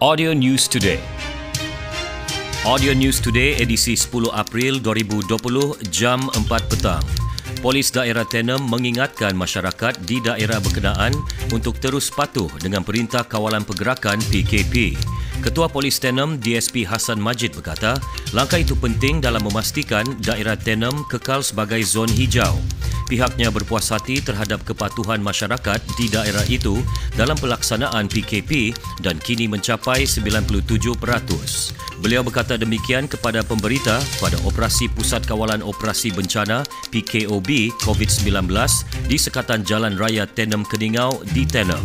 Audio News Today. Audio News Today edisi 10 April 2020 jam 4 petang. Polis daerah Tenem mengingatkan masyarakat di daerah berkenaan untuk terus patuh dengan perintah kawalan pergerakan PKP. Ketua Polis Tenem DSP Hassan Majid berkata, langkah itu penting dalam memastikan daerah Tenem kekal sebagai zon hijau. Pihaknya berpuas hati terhadap kepatuhan masyarakat di daerah itu dalam pelaksanaan PKP dan kini mencapai 97%. Beliau berkata demikian kepada pemberita pada Operasi Pusat Kawalan Operasi Bencana PKOB COVID-19 di Sekatan Jalan Raya Tenem Keningau di Tenem.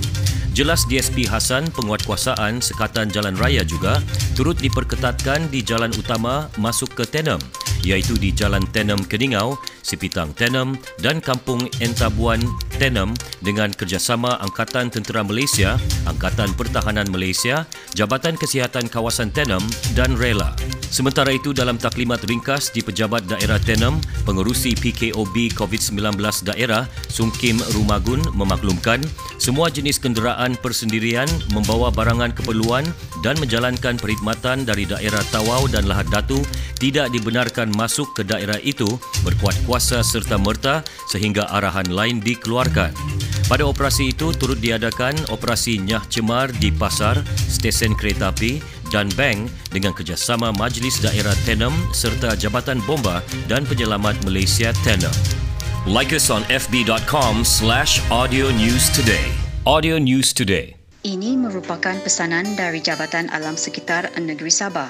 Jelas DSP Hasan penguatkuasaan Sekatan Jalan Raya juga turut diperketatkan di jalan utama masuk ke Tenem iaitu di Jalan Tenem Keningau, Sipitang Tenem dan Kampung Entabuan Tenem dengan kerjasama Angkatan Tentera Malaysia, Angkatan Pertahanan Malaysia, Jabatan Kesihatan Kawasan Tenem dan Rela. Sementara itu dalam taklimat ringkas di Pejabat Daerah Tenem, pengurusi PKOB COVID-19 daerah Sungkim Rumagun memaklumkan semua jenis kenderaan persendirian membawa barangan keperluan dan menjalankan perkhidmatan dari daerah Tawau dan Lahad Datu tidak dibenarkan masuk ke daerah itu berkuat kuasa serta merta sehingga arahan lain dikeluarkan. Pada operasi itu turut diadakan operasi Nyah Cemar di pasar, stesen kereta api dan bank dengan kerjasama Majlis Daerah Tenem serta Jabatan Bomba dan Penyelamat Malaysia Tenem. Like us on fb.com slash audio news today. Audio News Today. Ini merupakan pesanan dari Jabatan Alam Sekitar Negeri Sabah.